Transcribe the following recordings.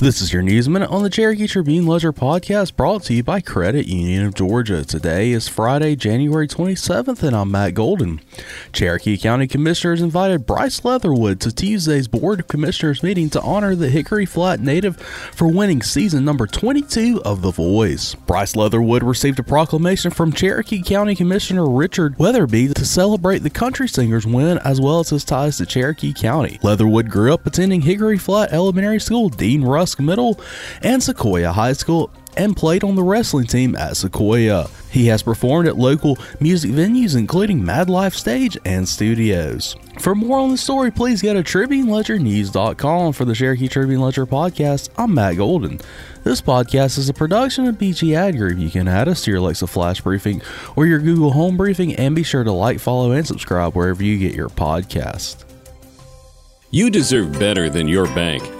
This is your News Minute on the Cherokee Tribune Ledger podcast brought to you by Credit Union of Georgia. Today is Friday, January 27th, and I'm Matt Golden. Cherokee County Commissioners invited Bryce Leatherwood to Tuesday's Board of Commissioners meeting to honor the Hickory Flat native for winning season number 22 of The Voice. Bryce Leatherwood received a proclamation from Cherokee County Commissioner Richard Weatherby to celebrate the country singer's win as well as his ties to Cherokee County. Leatherwood grew up attending Hickory Flat Elementary School, Dean Middle, and Sequoyah High School, and played on the wrestling team at Sequoyah. He has performed at local music venues including Mad Life Stage and Studios. For more on the story, please go to TribuneLedgerNews.com for the Cherokee Tribune Ledger podcast. I'm Matt Golden. This podcast is a production of BG Ad Group. You can add us to your Alexa Flash Briefing or your Google Home Briefing, and be sure to like, follow, and subscribe wherever you get your podcast. You deserve better than your bank.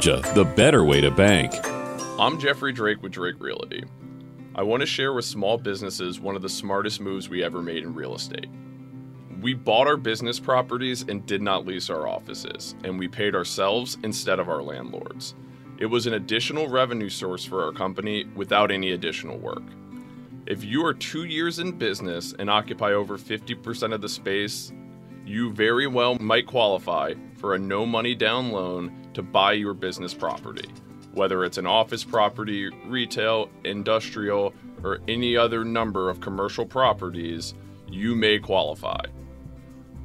Georgia, the better way to bank. I'm Jeffrey Drake with Drake Realty. I want to share with small businesses one of the smartest moves we ever made in real estate. We bought our business properties and did not lease our offices, and we paid ourselves instead of our landlords. It was an additional revenue source for our company without any additional work. If you are two years in business and occupy over 50% of the space, you very well might qualify for a no money down loan to buy your business property. Whether it's an office property, retail, industrial, or any other number of commercial properties, you may qualify.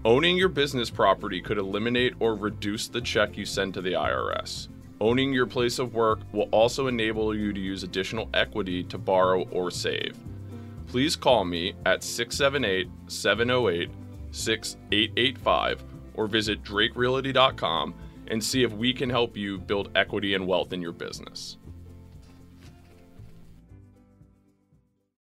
Owning your business property could eliminate or reduce the check you send to the IRS. Owning your place of work will also enable you to use additional equity to borrow or save. Please call me at 678 708 6885 or visit drakerealty.com and see if we can help you build equity and wealth in your business.